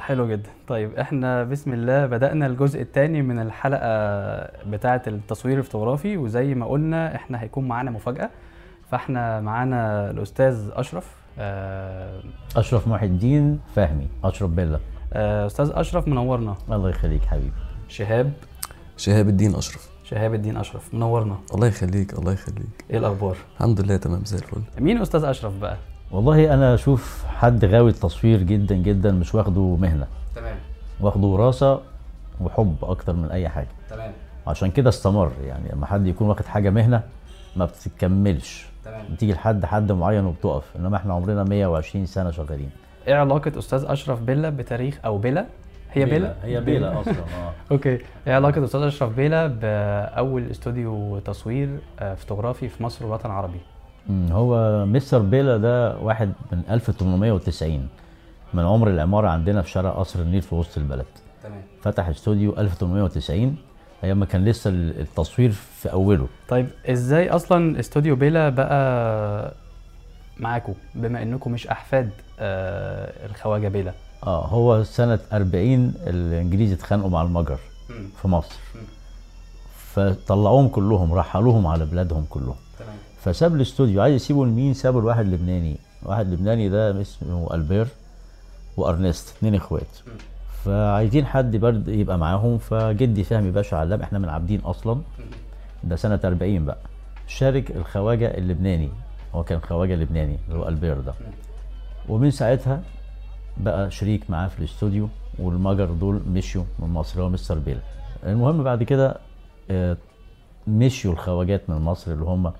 حلو جدا. طيب إحنا بسم الله بدأنا الجزء الثاني من الحلقة بتاعة التصوير الفوتوغرافي وزي ما قلنا إحنا هيكون معانا مفاجأة. فإحنا معانا الأستاذ أشرف آه، أشرف محي الدين فهمي. أشرف بيلا. آه، أستاذ أشرف منورنا. الله يخليك حبيبي. شهاب. شهاب الدين أشرف. شهاب الدين أشرف منورنا. الله يخليك الله يخليك. إيه الأخبار؟ الحمد لله تمام زي الفل. مين أستاذ أشرف بقى؟ والله أنا أشوف حد غاوي التصوير جدا جدا مش واخده مهنة. تمام. واخده وراثة وحب أكتر من أي حاجة. تمام. عشان كده استمر يعني لما حد يكون واخد حاجة مهنة ما بتكملش تمام. بتيجي لحد حد معين وبتقف. إنما إحنا عمرنا 120 سنة شغالين. إيه علاقة أستاذ أشرف بيلا بتاريخ أو بيلا؟ هي بيلا؟ هي بيلا أصلا آه. okay. إيه علاقة أستاذ أشرف بيلا بأول استوديو تصوير آه، فوتوغرافي في مصر والوطن العربي؟ هو مستر بيلا ده واحد من 1890 من عمر العمارة عندنا في شارع قصر النيل في وسط البلد. تمام. فتح استوديو 1890 أيام ما كان لسه التصوير في أوله. طيب إزاي أصلا استوديو بيلا بقى معاكم بما انكم مش أحفاد آه الخواجة بيلا. آه هو سنة 40 الإنجليز اتخانقوا مع المجر في مصر. فطلعوهم كلهم رحلوهم على بلادهم كلهم. تمام. فساب الاستوديو. عايز يسيبه لمين؟ سابه لواحد لبناني. واحد لبناني ده اسمه ألبير وأرنست اتنين إخوات. فعايزين حد برد يبقى معاهم. فجدي فهمي باشا علام إحنا من عابدين أصلا. ده سنة 40 بقى. شارك الخواجة اللبناني. هو كان خواجة لبناني اللي هو ألبير ده. ومن ساعتها بقى شريك معاه في الاستوديو والمجر دول مشيوا من مصر هو مستر بيلا المهم بعد كده آه، مشيوا الخواجات من مصر اللي هم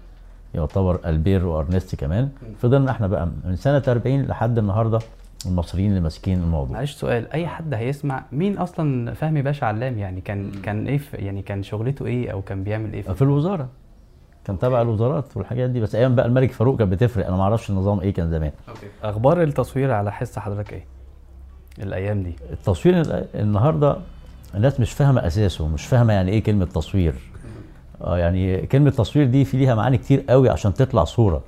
يعتبر البير وأرنست كمان. فضلنا إحنا بقى من سنة 40 لحد النهارده المصريين اللي ماسكين الموضوع. معلش سؤال أي حد هيسمع؟ مين أصلا؟ فهمي باشا علام يعني كان كان إيه في يعني كان شغلته إيه أو كان بيعمل إيه في في الوزارة. كان تبع الوزارات والحاجات دي بس أيام بقى الملك فاروق كانت بتفرق. أنا ما أعرفش النظام إيه كان زمان. أخبار التصوير على حس حضرتك إيه؟ الأيام دي. التصوير ال- النهارده الناس مش فاهمة أساسه مش فاهمة يعني إيه كلمة تصوير. آه يعني كلمة تصوير دي في ليها معاني كتير قوي عشان تطلع صورة.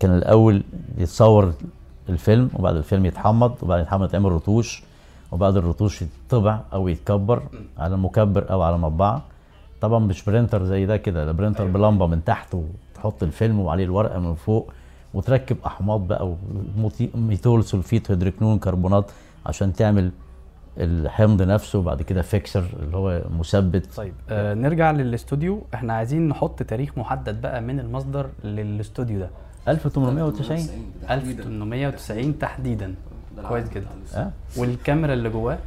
كان الأول يتصور الفيلم وبعد الفيلم يتحمض وبعد يتحمض يتعمل رتوش وبعد الرتوش يتطبع أو يتكبر على مكبر أو على مطبعة. طبعا مش printer زي ده كده ده printer بلمبة من تحت وتحط الفيلم وعليه الورقة من فوق وتركب أحماض بقى و metol sulfite hydroquinone كربونات عشان تعمل الحمض نفسه وبعد كده fixer اللي هو مثبت. طيب آه نرجع للاستوديو. إحنا عايزين نحط تاريخ محدد بقى من المصدر للاستوديو ده. 1890 1890 تحديدا. كويس جدا. آه. والكاميرا اللي جواه؟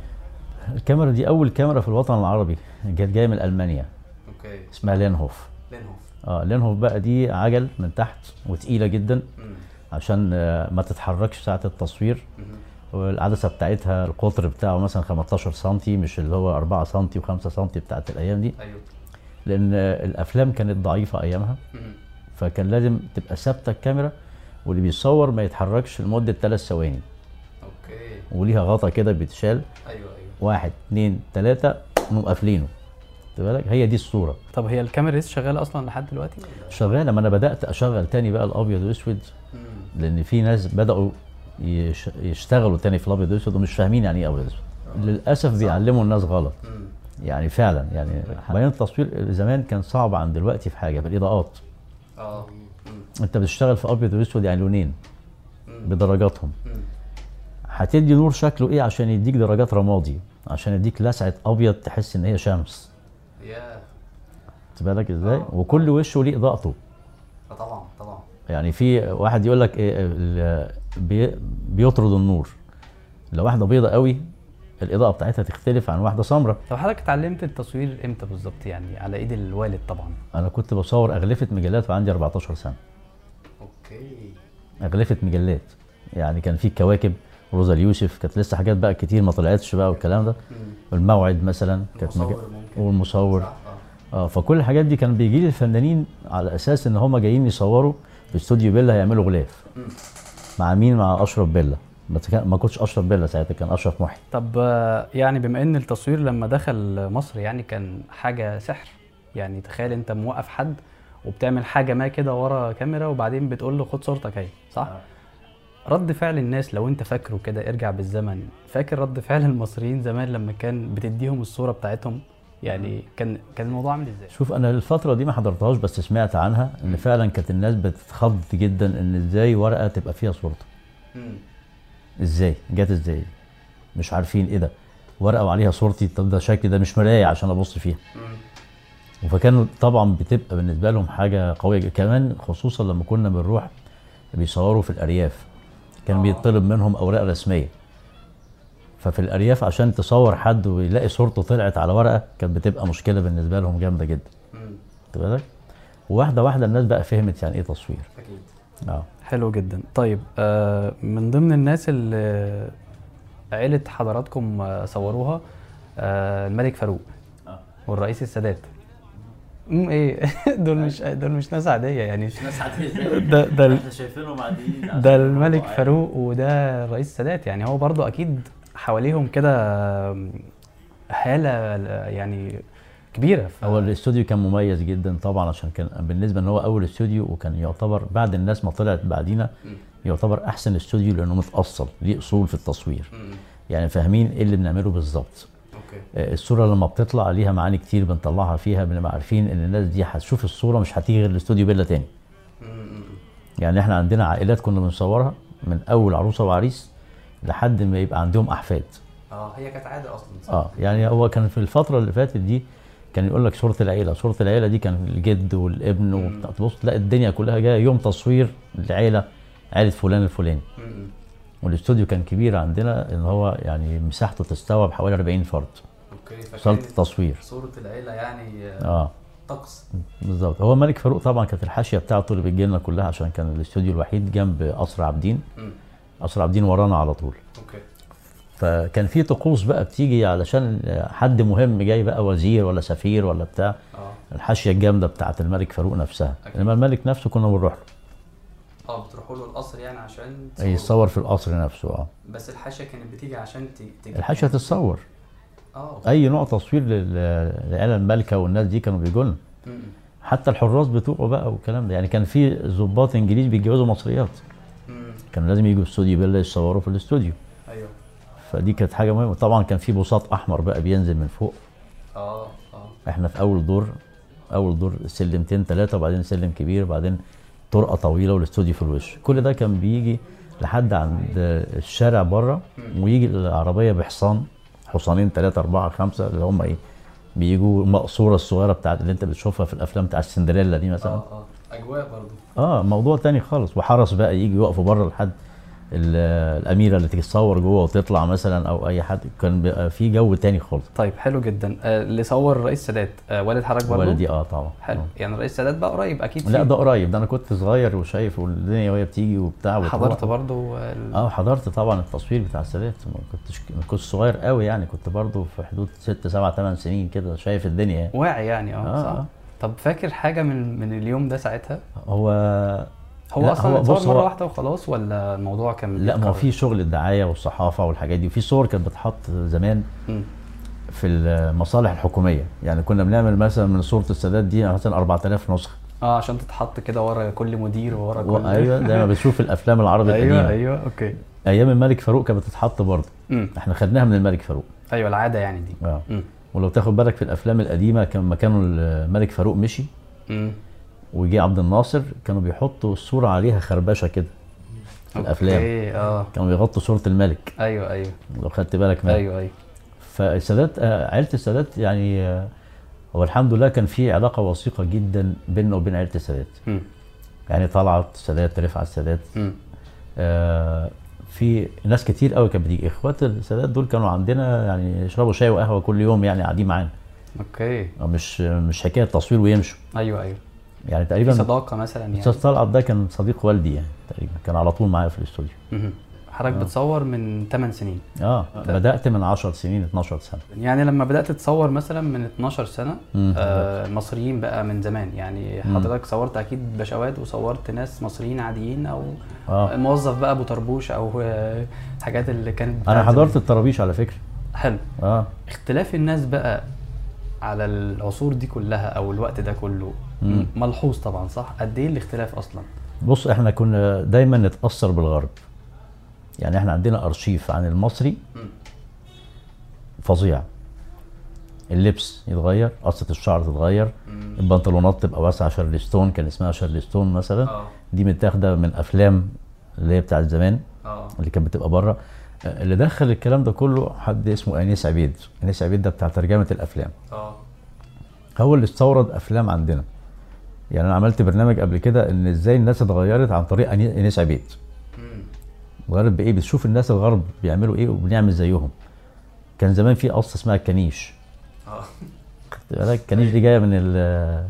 الكاميرا دي أول كاميرا في الوطن العربي كانت جاية من ألمانيا. okay. اسمها لينهوف. لينهوف. آه لينهوف بقى دي عجل من تحت وتقيلة جدا. عشان آه، ما تتحركش ساعة التصوير. والعدسة بتاعتها القطر بتاعه مثلا 15 سم مش اللي هو 4 سم و5 سم بتاعت الأيام دي. أيوه. لأن الأفلام كانت ضعيفة أيامها. فكان لازم تبقى ثابتة الكاميرا واللي بيصور ما يتحركش لمدة 3 ثواني. أوكي. وليها غطا كده بيتشال. أيوه أيوه. واحد اتنين تلاتة نقوم قافلينه. بالك؟ هي دي الصورة. طب هي الكاميرا لسه شغالة أصلا لحد دلوقتي؟ شغالة ما أنا بدأت أشغل تاني بقى الأبيض واسود لأن في ناس بدأوا يشتغلوا تاني في الأبيض واسود ومش فاهمين يعني إيه أبيض واسود للأسف بيعلموا الناس غلط. يعني فعلا يعني بعدين التصوير زمان كان صعب عن دلوقتي في حاجة في الإضاءات. آه. أنت بتشتغل في أبيض وأسود يعني لونين. بدرجاتهم. هتدي نور شكله إيه عشان يديك درجات رمادي؟ عشان يديك لسعة أبيض تحس إن هي شمس. يا خد بالك إزاي؟ وكل وشه ليه إضاءته. طبعا طبعا. يعني في واحد يقول لك إيه بي بيطرد النور. لو واحدة بيضة قوي الإضاءة بتاعتها تختلف عن واحدة سمراء. طب حضرتك اتعلمت التصوير إمتى بالظبط؟ يعني على إيد الوالد طبعا. أنا كنت بصور أغلفة مجلات وعندي 14 سنة. أوكي. أغلفة مجلات. يعني كان في كواكب روزا اليوسف كانت لسه حاجات بقى كتير ما طلعتش بقى والكلام ده. الموعد مثلا كانت مج... والمصور آه فكل الحاجات دي كان بيجي لي الفنانين على أساس إن هم جايين يصوروا في استوديو بيلا هيعملوا غلاف. مع مين؟ مع أشرف بيلا. بس ما كنتش أشرف بيلا ساعتها كان أشرف محي. طب آه، يعني بما إن التصوير لما دخل مصر يعني كان حاجة سحر. يعني تخيل أنت موقف حد وبتعمل حاجة ما كده ورا كاميرا وبعدين بتقول له خد صورتك أهي صح؟ رد فعل الناس لو أنت فاكره كده ارجع بالزمن فاكر رد فعل المصريين زمان لما كان بتديهم الصورة بتاعتهم؟ يعني كان كان الموضوع عامل إزاي؟ شوف أنا الفترة دي ما حضرتهاش بس سمعت عنها إن فعلا كانت الناس بتتخض جدا إن إزاي ورقة تبقى فيها صورته إزاي؟ جت إزاي؟ مش عارفين إيه ده. ورقة وعليها صورتي طب ده شكل ده مش مراية عشان أبص فيها. فكانوا طبعا بتبقى بالنسبة لهم حاجة قوية جدا. كمان خصوصا لما كنا بنروح بيصوروا في الأرياف. كان آه. بيطلب منهم أوراق رسمية. ففي الأرياف عشان تصور حد ويلاقي صورته طلعت على ورقة كانت بتبقى مشكلة بالنسبة لهم جامدة جدا. خد بالك؟ واحدة واحدة الناس بقى فهمت يعني إيه تصوير. أكيد. آه. حلو جدا. طيب آه من ضمن الناس اللي عيلة حضراتكم آه، صوروها آه الملك فاروق آه. والرئيس السادات. امم إيه؟ دول مش دول مش ناس عادية يعني. ناس عادية. ده ده إحنا شايفينهم عاديين. ده الملك فاروق وده الرئيس السادات يعني. هو برضو أكيد حواليهم كده آم، هالة يعني كبيرة. ف... هو الاستوديو كان مميز جدا طبعا عشان كان بالنسبة إن هو أول استوديو وكان يعتبر بعد الناس ما طلعت بعدينا يعتبر أحسن استوديو لأنه متأصل ليه أصول في التصوير. يعني فاهمين إيه اللي بنعمله بالظبط. آه، الصورة لما بتطلع ليها معاني كتير بنطلعها فيها بنبقى عارفين إن الناس دي هتشوف الصورة مش هتيجي غير الاستوديو بيلا تاني. يعني إحنا عندنا عائلات كنا بنصورها من أول عروسة وعريس لحد ما يبقى عندهم أحفاد. آه هي كانت عادة أصلا. آه يعني هو كان في الفترة اللي فاتت دي كان يقول لك صورة العيلة صورة العيلة دي كان الجد والابن وبتاع. تبص تلاقي الدنيا كلها جاية يوم تصوير العيلة عيلة فلان الفلاني. والاستوديو كان كبير عندنا إن هو يعني مساحته تستوعب حوالي 40 فرد. okay صاله التصوير. صورة العيلة يعني آه. طقس. بالظبط. هو الملك فاروق طبعا كانت الحاشية بتاعته اللي بتجي لنا كلها عشان كان الاستوديو الوحيد جنب قصر عابدين. قصر عابدين ورانا على طول. okay. فكان في طقوس بقى بتيجي علشان حد مهم جاي بقى وزير ولا سفير ولا بتاع. آه. الحاشية الجامدة بتاعت الملك فاروق نفسها. أكيد. إنما الملك نفسه كنا بنروح له. آه بتروحوا له القصر يعني عشان يتصور في القصر نفسه آه. بس الحاشية كانت بتيجي عشان ت- تجيب الحاشية تتصور. آه أي نوع تصوير لل- للعيلة المالكة والناس دي كانوا بيجوا لنا. حتى الحراس بتوعه بقى والكلام ده. يعني كان في ضباط إنجليز بيتجوزوا مصريات. كانوا لازم يجوا استوديو بيلا يصوروا في الاستوديو. أيوه. فدي كانت حاجة مهمة. طبعا كان في بساط أحمر بقى بينزل من فوق. آه آه. إحنا في أول دور أول دور سلمتين ثلاثة وبعدين سلم كبير وبعدين طرقة طويلة والإستوديو في الوش. كل ده كان بيجي لحد عند الشارع بره ويجي العربية بحصان حصانين ثلاثة أربعة خمسة اللي هم إيه بيجوا المقصوره الصغيرة بتاعت اللي أنت بتشوفها في الأفلام بتاع السندريلا دي مثلا. آه آه. أجواء برضو. آه موضوع تاني خالص. وحرس بقى يجي يقفوا بره لحد ال- الأميرة اللي تتصور جوه وتطلع مثلا أو أي حد. كان بيبقى في جو تاني خالص. طيب حلو جدا. آه اللي صور الرئيس السادات آه والد حضرتك برضو؟ والدي آه طبعا. حلو. آه. يعني الرئيس السادات بقى قريب أكيد لا. ده قريب. ده أنا كنت صغير وشايف والدنيا وهي بتيجي وبتاع وتروح. حضرت برضو ال- آه حضرت طبعا التصوير بتاع السادات. ما كنتش ما كنتش صغير قوي يعني. كنت برضو في حدود ست سبع ثمان سنين كده شايف الدنيا. يعني. واعي يعني. آه, آه، صح. آه. طب فاكر حاجة من من اليوم ده ساعتها؟ هو هو لا، أصلا هو بص، مرة واحدة وخلاص ولا الموضوع كان لا ما هو؟ في شغل الدعاية والصحافة والحاجات دي وفي صور كانت بتحط زمان مم. في المصالح الحكومية. يعني كنا بنعمل مثلا من صورة السادات دي مثلا 4000 نسخة. آه عشان تتحط كده ورا كل مدير وورا كل أيوه زي ما بتشوف الأفلام العربي أيوه القديمة. أيوه أوكي. أيام الملك فاروق كانت بتتحط برضه. إحنا خدناها من الملك فاروق. أيوه العادة يعني دي. آه. ولو تاخد بالك في الأفلام القديمة كان لما كانوا الملك فاروق مشي. امم وجي عبد الناصر كانوا بيحطوا الصورة عليها خربشة كده في الأفلام. آه. كانوا بيغطوا صورة الملك. أيوه أيوه. لو خدت بالك منها. أيوه أيوه. فالسادات آه، عيلة السادات يعني آه، هو الحمد لله كان في علاقة وثيقة جدا بيننا وبين عيلة السادات. يعني طلعت السادات رفعت السادات آه، في ناس كتير قوي كانت بتيجي. اخوات السادات دول كانوا عندنا يعني يشربوا شاي وقهوة كل يوم يعني قاعدين معانا. أوكي. مش مش حكاية تصوير ويمشوا. أيوه أيوه. يعني تقريبا صداقة مثلا يعني. أستاذ طلعت ده كان صديق والدي يعني تقريبا كان على طول معايا في الاستوديو. حضرتك بتصور من 8 سنين. آه بدأت من 10 سنين 12 سنة. يعني لما بدأت تصور مثلا من 12 سنة مم. آه مصريين بقى من زمان. يعني. حضرتك صورت أكيد بشوات وصورت ناس مصريين عاديين أو آه. موظف بقى أبو طربوش أو آه، الحاجات اللي كانت أنا حضرت. الطرابيش على فكرة. حلو. آه. اختلاف الناس بقى على العصور دي كلها أو الوقت ده كله مم. ملحوظ طبعا صح؟ قد إيه الاختلاف أصلا؟ بص إحنا كنا دايما نتأثر بالغرب. يعني إحنا عندنا أرشيف عن المصري فظيع. اللبس يتغير قصة الشعر تتغير. البنطلونات تبقى واسعة شارلستون كان اسمها شارلستون مثلا. آه. دي متاخدة من أفلام اللي هي بتاعت زمان آه. اللي كانت بتبقى بره. آه، اللي دخل الكلام ده كله حد اسمه انيس عبيد. انيس عبيد ده بتاع ترجمة الأفلام. آه. هو اللي استورد أفلام عندنا. يعني أنا عملت برنامج قبل كده إن إزاي الناس اتغيرت عن طريق انيس عبيد. اتغيرت بإيه؟ بتشوف الناس الغرب بيعملوا إيه وبنعمل زيهم. كان زمان في قصة اسمها الكنيش. آه. الكنيش دي جاية من ال-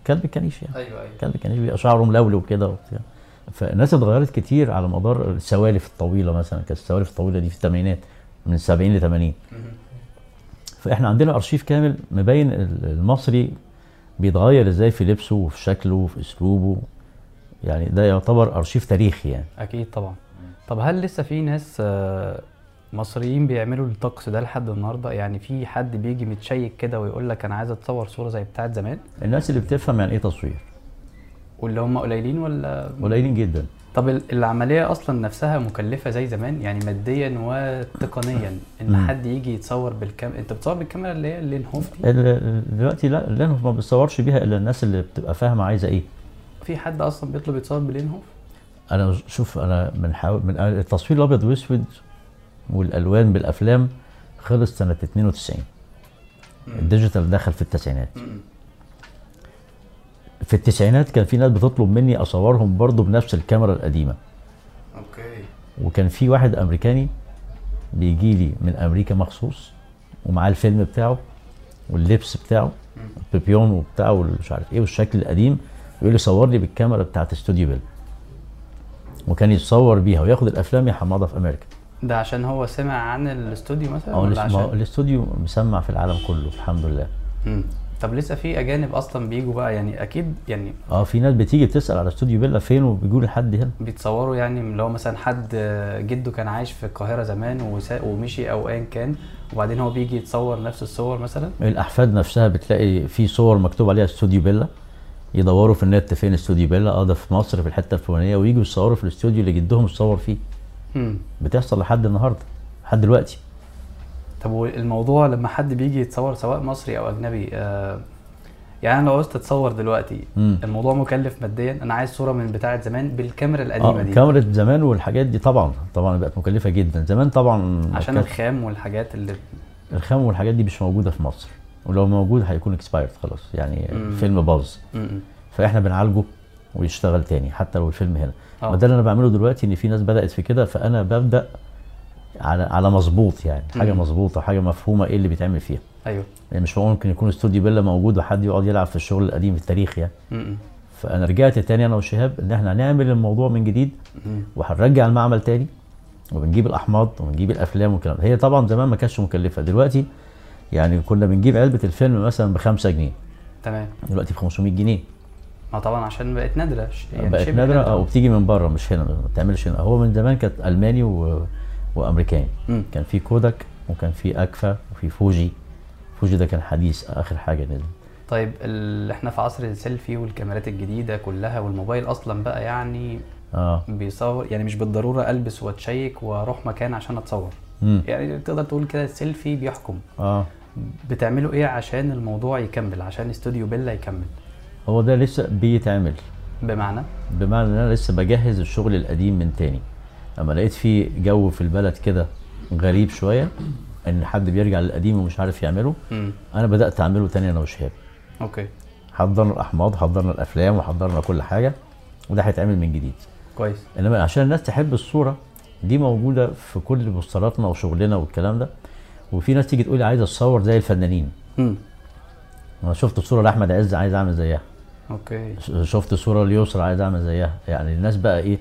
الكلب الكنيش يعني. أيوه أيوه. الكلب الكنيش بيبقى شعره ملولو كده وبتاع. فالناس اتغيرت كتير على مدار السوالف الطويلة مثلا. كانت السوالف الطويلة دي في الثمانينات من 70 ل 80 فإحنا عندنا أرشيف كامل مبين ال- المصري بيتغير إزاي في لبسه وفي شكله وفي أسلوبه. يعني ده يعتبر أرشيف تاريخي يعني. أكيد طبعا. طب هل لسه في ناس آه، مصريين بيعملوا الطقس ده لحد النهارده؟ يعني في حد بيجي متشيك كده ويقول لك أنا عايز أتصور صورة زي بتاعت زمان؟ الناس اللي بتفهم يعني إيه تصوير؟ واللي هم قليلين ولا؟ قليلين جدا. طب ال- العملية أصلا نفسها مكلفة زي زمان؟ يعني ماديا وتقنيا. إن مم. حد يجي يتصور بالكام أنت بتصور بالكاميرا اللي هي اللينهوف دي؟ ال- ال- دلوقتي لا اللي ما بتصورش بيها إلا الناس اللي بتبقى فاهمة عايزة إيه. في حد أصلا بيطلب يتصور باللينهوف أنا شوف أنا من حاول من التصوير الأبيض واسود والألوان بالأفلام خلص سنة 92 ال digital دخل في التسعينات. في التسعينات كان في ناس بتطلب مني أصورهم برضو بنفس الكاميرا القديمة. okay. وكان في واحد أمريكاني بيجي لي من أمريكا مخصوص ومعاه الفيلم بتاعه واللبس بتاعه البيبيون وبتاعه والمش عارف إيه والشكل القديم يقول لي صور لي بالكاميرا بتاعت استوديو بيلا. وكان يتصور بيها وياخد الأفلام يحمضها في أمريكا. ده عشان هو سمع عن الاستوديو مثلا ولا عشان؟ الاستوديو مسمع في العالم كله الحمد لله. مم. طب لسه في أجانب أصلا بيجوا بقى؟ يعني أكيد يعني آه في ناس بتيجي بتسأل على استوديو بيلا فين وبيجوا لحد هنا. بيتصوروا يعني اللي هو مثلا حد جده كان عايش في القاهرة زمان ومشي أو ايا كان وبعدين هو بيجي يتصور نفس الصور مثلا؟ الأحفاد نفسها بتلاقي في صور مكتوب عليها استوديو بيلا يدوروا في النت فين؟ استوديو بيلا آه ده في مصر في الحتة الفلانية ويجوا يصوروا في الاستوديو اللي جدهم اتصور فيه. مم. بتحصل لحد النهارده لحد دلوقتي. طب والموضوع لما حد بيجي يتصور سواء مصري أو أجنبي آه يعني أنا لو عاوزت اتصور دلوقتي مم. الموضوع مكلف ماديا. أنا عايز صورة من بتاعة زمان بالكاميرا القديمة آه دي. كاميرا زمان والحاجات دي طبعا طبعا بقت مكلفة جدا. زمان طبعا عشان الخام والحاجات اللي الخام والحاجات دي مش موجودة في مصر. ولو موجود هيكون اكسبايرد خلاص يعني مم. فيلم باظ. فإحنا بنعالجه ويشتغل تاني حتى لو الفيلم هنا آه. ما ده اللي أنا بعمله دلوقتي إن في ناس بدأت في كده فأنا ببدأ على على مظبوط يعني حاجة. مظبوطة حاجة مفهومة إيه اللي بيتعمل فيها أيوه يعني مش ممكن يكون استوديو بيلا موجود وحد يقعد يلعب في الشغل القديم في التاريخ يعني مم. فأنا رجعت تاني أنا وشهاب إن إحنا هنعمل الموضوع من جديد. وهنرجع المعمل تاني وبنجيب الأحماض وبنجيب الأفلام والكلام. هي طبعا زمان ما كانتش مكلفة دلوقتي يعني كنا بنجيب علبة الفيلم مثلا ب 5 جنيه. تمام. دلوقتي ب 500 جنيه. ما طبعا عشان بقت نادرة. يعني بقت نادرة آه وبتيجي من بره مش هنا ما بتعملش هنا. هو من زمان كانت ألماني و... وأمريكاني. مم. كان في كوداك وكان في أكفا وفي فوجي. فوجي ده كان حديث آخر حاجة نزل طيب ال... إحنا في عصر السيلفي والكاميرات الجديدة كلها والموبايل أصلا بقى يعني آه. بيصور يعني مش بالضرورة ألبس وأتشيك وأروح مكان عشان أتصور. امم يعني تقدر تقول كده السيلفي بيحكم. آه. بتعملوا إيه عشان الموضوع يكمل؟ عشان استوديو بيلا يكمل. هو ده لسه بيتعمل. بمعنى؟ بمعنى إن أنا لسه بجهز الشغل القديم من تاني. أما لقيت في جو في البلد كده غريب شوية إن حد بيرجع للقديم ومش عارف يعمله امم أنا بدأت أعمله تاني أنا وشهاب. okay. حضرنا الأحماض حضرنا الأفلام وحضرنا كل حاجة وده هيتعمل من جديد. كويس. إنما عشان الناس تحب الصورة دي موجودة في كل بوستراتنا وشغلنا والكلام ده. وفي ناس تيجي تقول لي عايز اتصور زي الفنانين. امم أنا شفت صورة لأحمد عز عايز أعمل زيها. أوكي. شفت صورة ليسرى عايز أعمل زيها. يعني الناس بقى إيه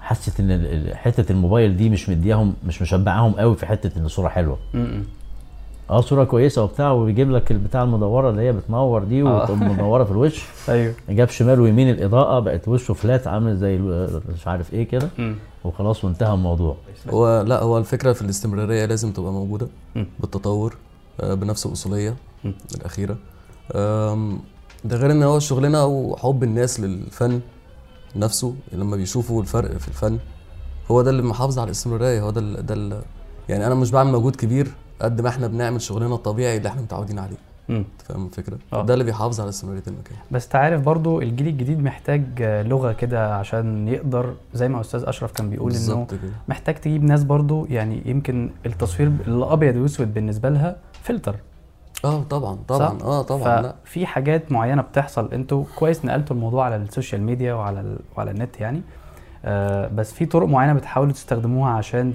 حست إن حتة الموبايل دي مش مدياهم مش مشبعاهم قوي في حتة إن الصورة حلوة. امم آه صورة كويسة وبتاع وبيجيب لك البتاع المدورة اللي هي بتنور دي آه. وتقوم في الوش أيوه جاب شمال ويمين الإضاءة بقت وشه فلات عامل زي مش عارف إيه كده وخلاص وانتهى الموضوع هو لا هو الفكرة في الاستمرارية لازم تبقى موجودة مم. بالتطور آه، بنفس. الأخيرة آم، ده غير إن هو شغلنا وحب الناس للفن نفسه لما بيشوفوا الفرق في الفن هو ده اللي محافظ على الاستمرارية هو ده ده يعني أنا مش بعمل مجهود كبير قد ما إحنا بنعمل شغلنا الطبيعي اللي إحنا متعودين عليه. أنت فاهم الفكرة؟ آه. ده اللي بيحافظ على استمرارية المكان. بس تعرف برضو الجيل الجديد محتاج لغة كده عشان يقدر زي ما أستاذ أشرف كان بيقول إنه بالظبط كده. محتاج تجيب ناس برضو يعني يمكن التصوير الأبيض واسود بالنسبة لها فلتر. آه طبعا طبعا؟ آه طبعا لا. ففي حاجات معينة بتحصل. أنتوا كويس نقلتوا الموضوع على ال social media وعلى ال... وعلى النت يعني. آه بس في طرق معينة بتحاولوا تستخدموها عشان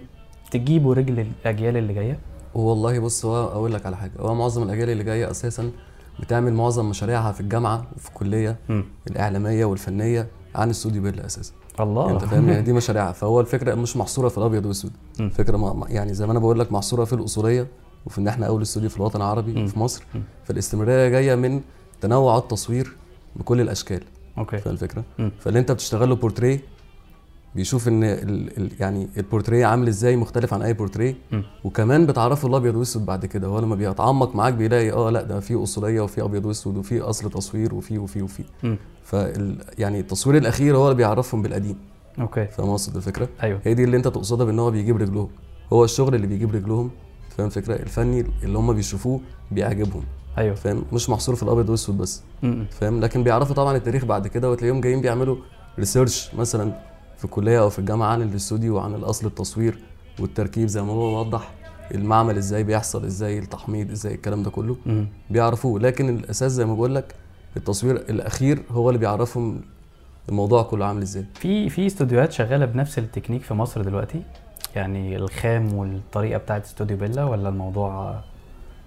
تجيبوا رجل الأجيال اللي جاية؟ والله بص هو أقول لك على حاجة هو معظم الأجيال اللي جاية أساسا بتعمل معظم مشاريعها في الجامعة وفي الكلية مم. الإعلامية والفنية عن استوديو بيلا أساسا الله أنت فاهم يعني دي مشاريعها فهو الفكرة مش محصورة في الأبيض مم. الفكرة ما يعني زي ما أنا بقول لك محصورة في الاصوليه وفي إن إحنا أول استوديو في الوطن العربي مم. في مصر مم. فالاستمراريه جاية من تنوع التصوير بكل الأشكال okay فاهم الفكرة مم. فاللي أنت بتشتغل له بورتريه بيشوف إن ال ال يعني البورتريه عامل إزاي مختلف عن أي بورتريه. وكمان بتعرفه الابيض وأسود بعد كده. هو لما بيتعمق معاك بيلاقي آه لأ ده في أصولية وفي أبيض وأسود وفي أصل تصوير وفي وفي وفي. فال يعني التصوير الأخير هو اللي بيعرفهم بالقديم. okay. فاهم قصد الفكرة؟ أيوه. هي دي اللي أنت تقصدها بإن هو بيجيب رجلهم. هو الشغل اللي بيجيب رجلهم فاهم الفكرة؟ الفني اللي هم بيشوفوه بيعجبهم. أيوه. فاهم؟ مش محصور في الأبيض وأسود بس. فاهم؟ لكن بيعرفوا طبعا التاريخ بعد كده وتلاقيهم جايين بيعملوا research مثلا في الكليه أو في الجامعة عن الاستوديو وعن الأصل التصوير والتركيب زي ما هو وضح المعمل إزاي بيحصل إزاي التحميض إزاي الكلام ده كله. بيعرفوه لكن الأساس زي ما بقول لك التصوير الأخير هو اللي بيعرفهم الموضوع كله عامل إزاي في في استوديوهات شغالة بنفس التكنيك في مصر دلوقتي يعني الخام والطريقة بتاعت استوديو بيلا ولا الموضوع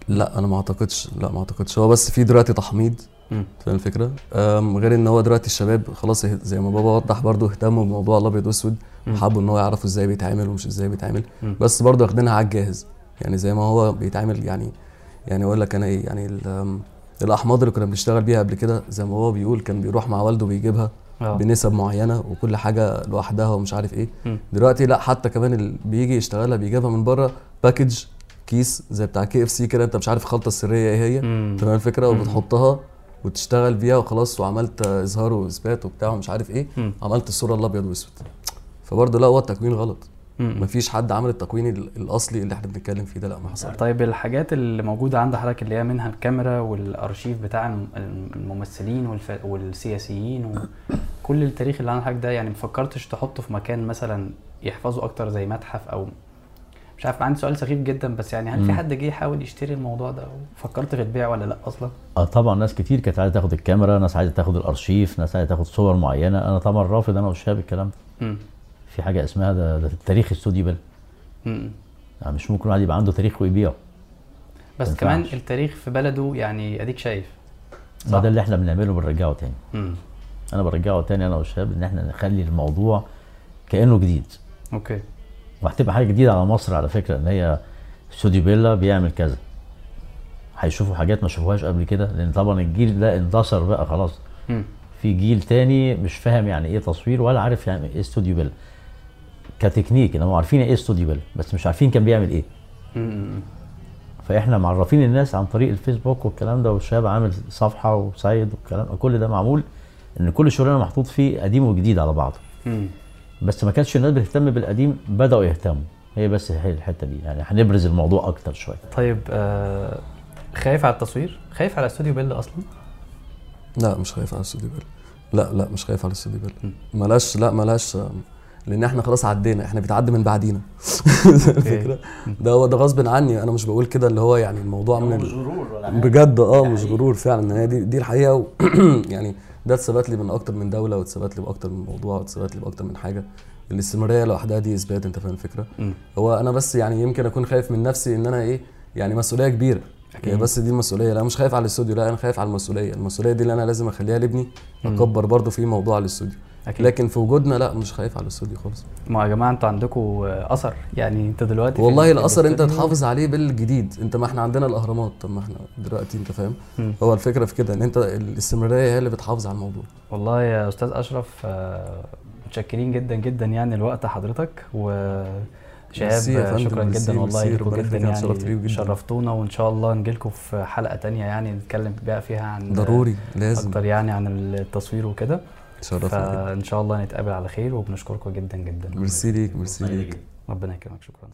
لا أنا ما أعتقدش لا ما أعتقدش هو بس في دلوقتي تحميض. فاهم الفكرة غير إن هو دلوقتي الشباب خلاص زي ما بابا وضح برضه اهتموا بموضوع الأبيض وأسود. وحبوا إن هو يعرفوا إزاي بيتعمل ومش إزاي بيتعمل مم. بس برضه واخدينها على الجاهز يعني زي ما هو بيتعمل يعني يعني أقول لك أنا إيه يعني الأحماض اللي كنا بنشتغل بيها قبل كده زي ما هو بيقول كان بيروح مع والده بيجيبها آه بنسب معينة وكل حاجة لوحدها ومش عارف إيه مم. دلوقتي لأ حتى كمان اللي بيجي يشتغلها بيجيبها من بره package كيس زي بتاع KFC كده أنت مش عارف الخلطة السرية إيه هي. تمام الفكرة. وبتحطها وتشتغل بيها وخلاص وعملت إظهار وإثبات وبتاع ومش عارف إيه مم. عملت الصورة الأبيض وأسود فبرضه لا هو التكوين غلط مم. مفيش حد عمل التكوين ال- الأصلي اللي إحنا بنتكلم فيه ده لا ما حصل طيب الحاجات اللي موجودة عند حضرتك اللي هي منها الكاميرا والأرشيف بتاع الم- الممثلين والف... والسياسيين وكل التاريخ اللي عند حضرتك ده يعني مفكرتش تحطه في مكان مثلا يحفظه أكتر زي متحف أو مش عارف عندي سؤال سخيف جدا بس يعني هل في. حد جه يحاول يشتري الموضوع ده وفكرت في البيع ولا لأ أصلا؟ آه طبعا ناس كتير كانت عايزة تاخد الكاميرا ناس عايزة تاخد الأرشيف ناس عايزة تاخد صور معينة أنا طبعا رافض أنا والشباب الكلام ده مم. في حاجة اسمها ده, ده تاريخ استوديو مم. يعني مش ممكن واحد يبقى عنده تاريخ ويبيعه بس ما كمان. التاريخ في بلده يعني أديك شايف ما ده اللي إحنا بنعمله بنرجعه تاني مم. أنا برجعه تاني أنا والشباب إن إحنا نخلي الموضوع كأنه جديد okay وهتبقى حاجة جديدة على مصر على فكرة إن هي استوديو بيلا بيعمل كذا هيشوفوا حاجات ما شافوهاش قبل كده لأن طبعا الجيل ده اندثر بقى خلاص. في جيل تاني مش فاهم يعني إيه تصوير ولا عارف يعني إيه استوديو بيلا كتكنيك ان هم عارفين إيه استوديو بيلا بس مش عارفين كان بيعمل إيه. فإحنا معرفين الناس عن طريق الفيسبوك والكلام ده والشباب عامل صفحة و site والكلام كل ده معمول إن كل شغلنا محطوط فيه قديم وجديد على بعضه. بس ما كانتش الناس بتهتم بالقديم بدأوا يهتموا. هي بس هي الحتة دي. يعني هنبرز الموضوع أكتر شوية. طيب آه خايف على التصوير؟ خايف على استوديو بيلا أصلا؟ لا مش خايف على الاستوديو بيل. لا لا مش خايف على الاستوديو بيل. ملاش لا ملاش آم، لأن إحنا خلاص عدينا. إحنا بيتعدي من بعدينا. الفكرة ده هو ده غصب عني. أنا مش بقول كده اللي هو يعني الموضوع من ال... غرور ولا بجد آه مش غرور فعلا. هي دي دي الحقيقة و... يعني ده اتثبت لي من أكتر من دولة واتثبت لي بأكتر من موضوع واتثبت لي بأكتر من حاجة. الاستمرارية لوحدها دي إثبات أنت فاهم الفكرة. هو أنا بس يعني يمكن أكون خايف من نفسي إن أنا إيه يعني مسؤولية كبيرة. أكيد. هي بس دي المسؤوليه لا مش خايف على الاستوديو لا أنا خايف على المسؤولية. المسؤولية دي اللي أنا لازم أخليها لابني أكبر برضه في موضوع الاستوديو. أكيد. لكن في وجودنا لا مش خايف على الاستوديو خالص. ما يا جماعة أنتوا عندكم اثر. يعني انت دلوقتي والله الاثر انت تحافظ عليه بالجديد. انت ما إحنا عندنا الاهرامات. طب ما إحنا دلوقتي انت فاهم. هو الفكرة في كده ان انت الاستمرارية هي اللي بتحافظ على الموضوع. والله يا أستاذ أشرف آه، متشكرين جدا جدا يعني لوقت حضرتك آه، فندم، شكرا جدا والله لكم جدا يعني. شرفتونا وإن شاء الله نجيلكم في حلقة تانية يعني نتكلم بقى فيها عن ضروري لازم. أكتر يعني عن التصوير وكده. فان شاء الله نتقابل على خير وبنشكركم جدا جدا. ميرسي ليك ميرسي ليك. ربنا يكرمك. شكرا.